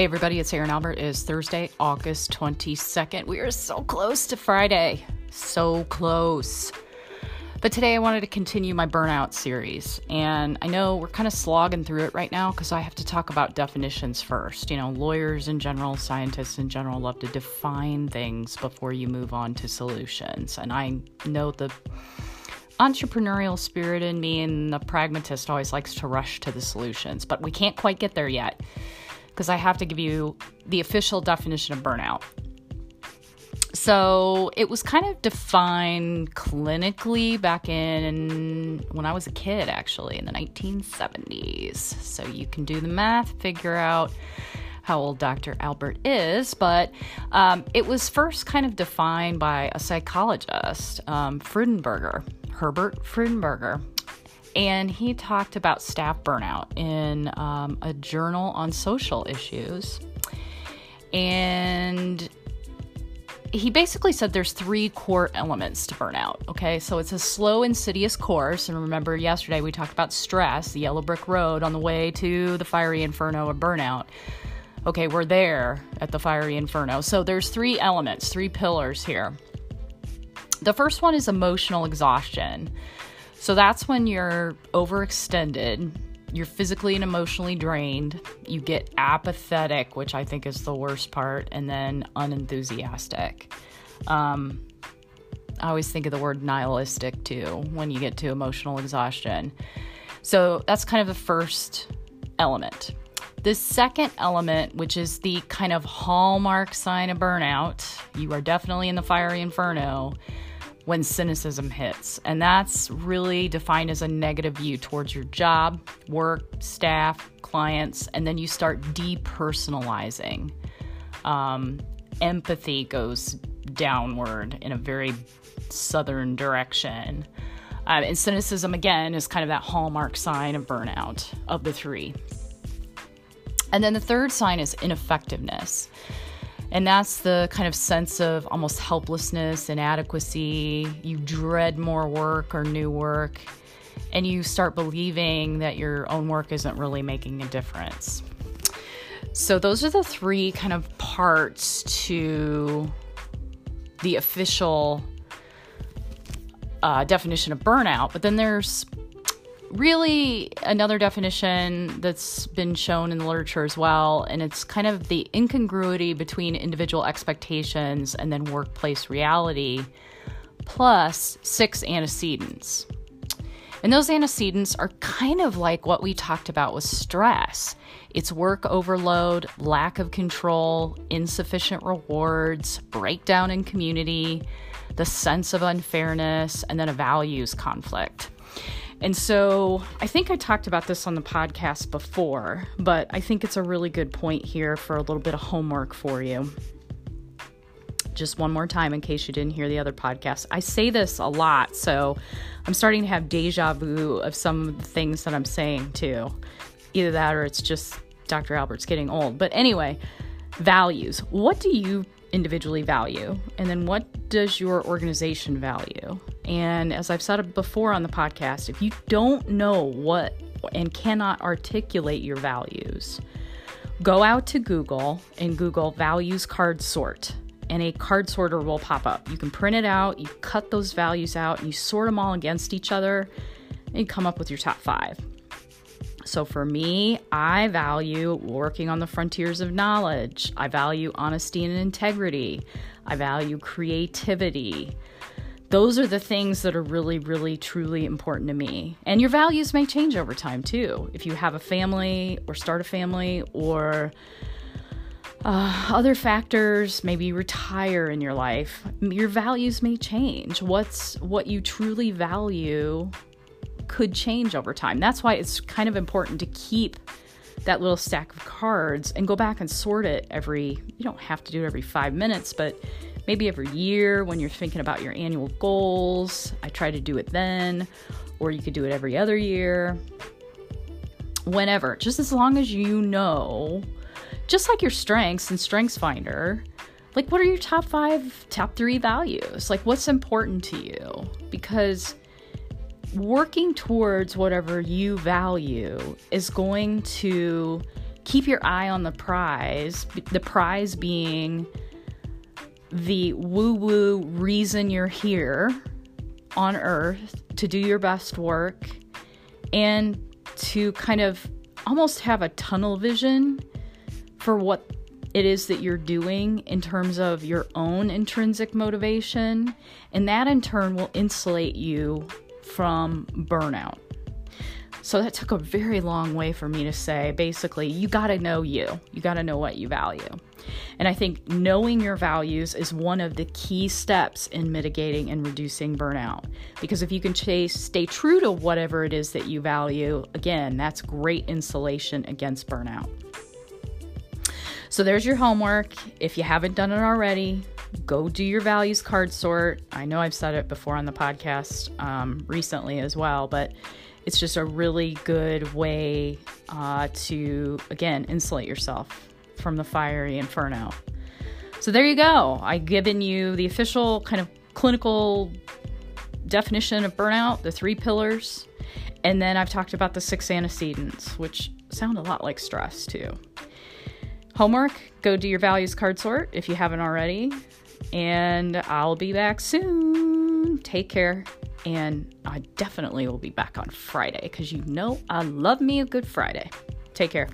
Hey everybody, it's Aaron Albert. It is Thursday, August 22nd. We are so close to Friday. So close. But today I wanted to continue my burnout series. And I know we're kind of slogging through it right now because I have to talk about definitions first. You know, lawyers in general, scientists in general love to define things before you move on to solutions. And I know the entrepreneurial spirit in me and the pragmatist always likes to rush to the solutions, but we can't quite get there yet because I have to give you the official definition of burnout. So it was kind of defined clinically back in when I was a kid, actually, in the 1970s. So you can do the math, figure out how old Dr. Albert is, but um, it was first kind of defined by a psychologist, um, Freudenberger, Herbert Freudenberger and he talked about staff burnout in um, a journal on social issues. And he basically said there's three core elements to burnout. Okay, so it's a slow, insidious course. And remember, yesterday we talked about stress, the yellow brick road on the way to the fiery inferno of burnout. Okay, we're there at the fiery inferno. So there's three elements, three pillars here. The first one is emotional exhaustion. So that's when you're overextended, you're physically and emotionally drained, you get apathetic, which I think is the worst part, and then unenthusiastic. Um, I always think of the word nihilistic too when you get to emotional exhaustion. So that's kind of the first element. The second element, which is the kind of hallmark sign of burnout, you are definitely in the fiery inferno, when cynicism hits. And that's really defined as a negative view towards your job, work, staff, clients, and then you start depersonalizing. Um, empathy goes downward in a very southern direction. Uh, and cynicism, again, is kind of that hallmark sign of burnout of the three. And then the third sign is ineffectiveness. And that's the kind of sense of almost helplessness, inadequacy. You dread more work or new work, and you start believing that your own work isn't really making a difference. So, those are the three kind of parts to the official uh, definition of burnout. But then there's really another definition that's been shown in the literature as well, and it's kind of the incongruity between individual expectations and then workplace reality, plus six antecedents. And those antecedents are kind of like what we talked about with stress it's work overload, lack of control, insufficient rewards, breakdown in community, the sense of unfairness, and then a values conflict. And so I think I talked about this on the podcast before, but I think it's a really good point here for a little bit of homework for you. Just one more time, in case you didn't hear the other podcast. I say this a lot, so I'm starting to have deja vu of some of the things that I'm saying too. Either that or it's just Dr. Albert's getting old. But anyway, values. What do you individually value? And then what does your organization value? And as I've said before on the podcast, if you don't know what and cannot articulate your values, go out to Google and Google values card sort, and a card sorter will pop up. You can print it out, you cut those values out, and you sort them all against each other, and come up with your top five. So for me, I value working on the frontiers of knowledge. I value honesty and integrity. I value creativity. Those are the things that are really, really, truly important to me. And your values may change over time too. If you have a family or start a family or uh, other factors, maybe retire in your life, your values may change. What's what you truly value could change over time. That's why it's kind of important to keep that little stack of cards and go back and sort it every, you don't have to do it every five minutes, but maybe every year when you're thinking about your annual goals. I try to do it then, or you could do it every other year. Whenever, just as long as you know, just like your strengths and Strengths Finder, like what are your top five, top three values? Like what's important to you? Because working towards whatever you value is going to keep your eye on the prize, the prize being the woo woo reason you're here on earth to do your best work and to kind of almost have a tunnel vision for what it is that you're doing in terms of your own intrinsic motivation. And that in turn will insulate you from burnout. So that took a very long way for me to say basically, you got to know you. You got to know what you value. And I think knowing your values is one of the key steps in mitigating and reducing burnout. Because if you can chase, stay true to whatever it is that you value, again, that's great insulation against burnout. So there's your homework. If you haven't done it already, go do your values card sort. I know I've said it before on the podcast um, recently as well, but it's just a really good way uh, to, again, insulate yourself from the fiery inferno. So there you go. I've given you the official kind of clinical definition of burnout, the three pillars, and then I've talked about the six antecedents, which sound a lot like stress too. Homework go do your values card sort if you haven't already. And I'll be back soon. Take care. And I definitely will be back on Friday because you know I love me a good Friday. Take care.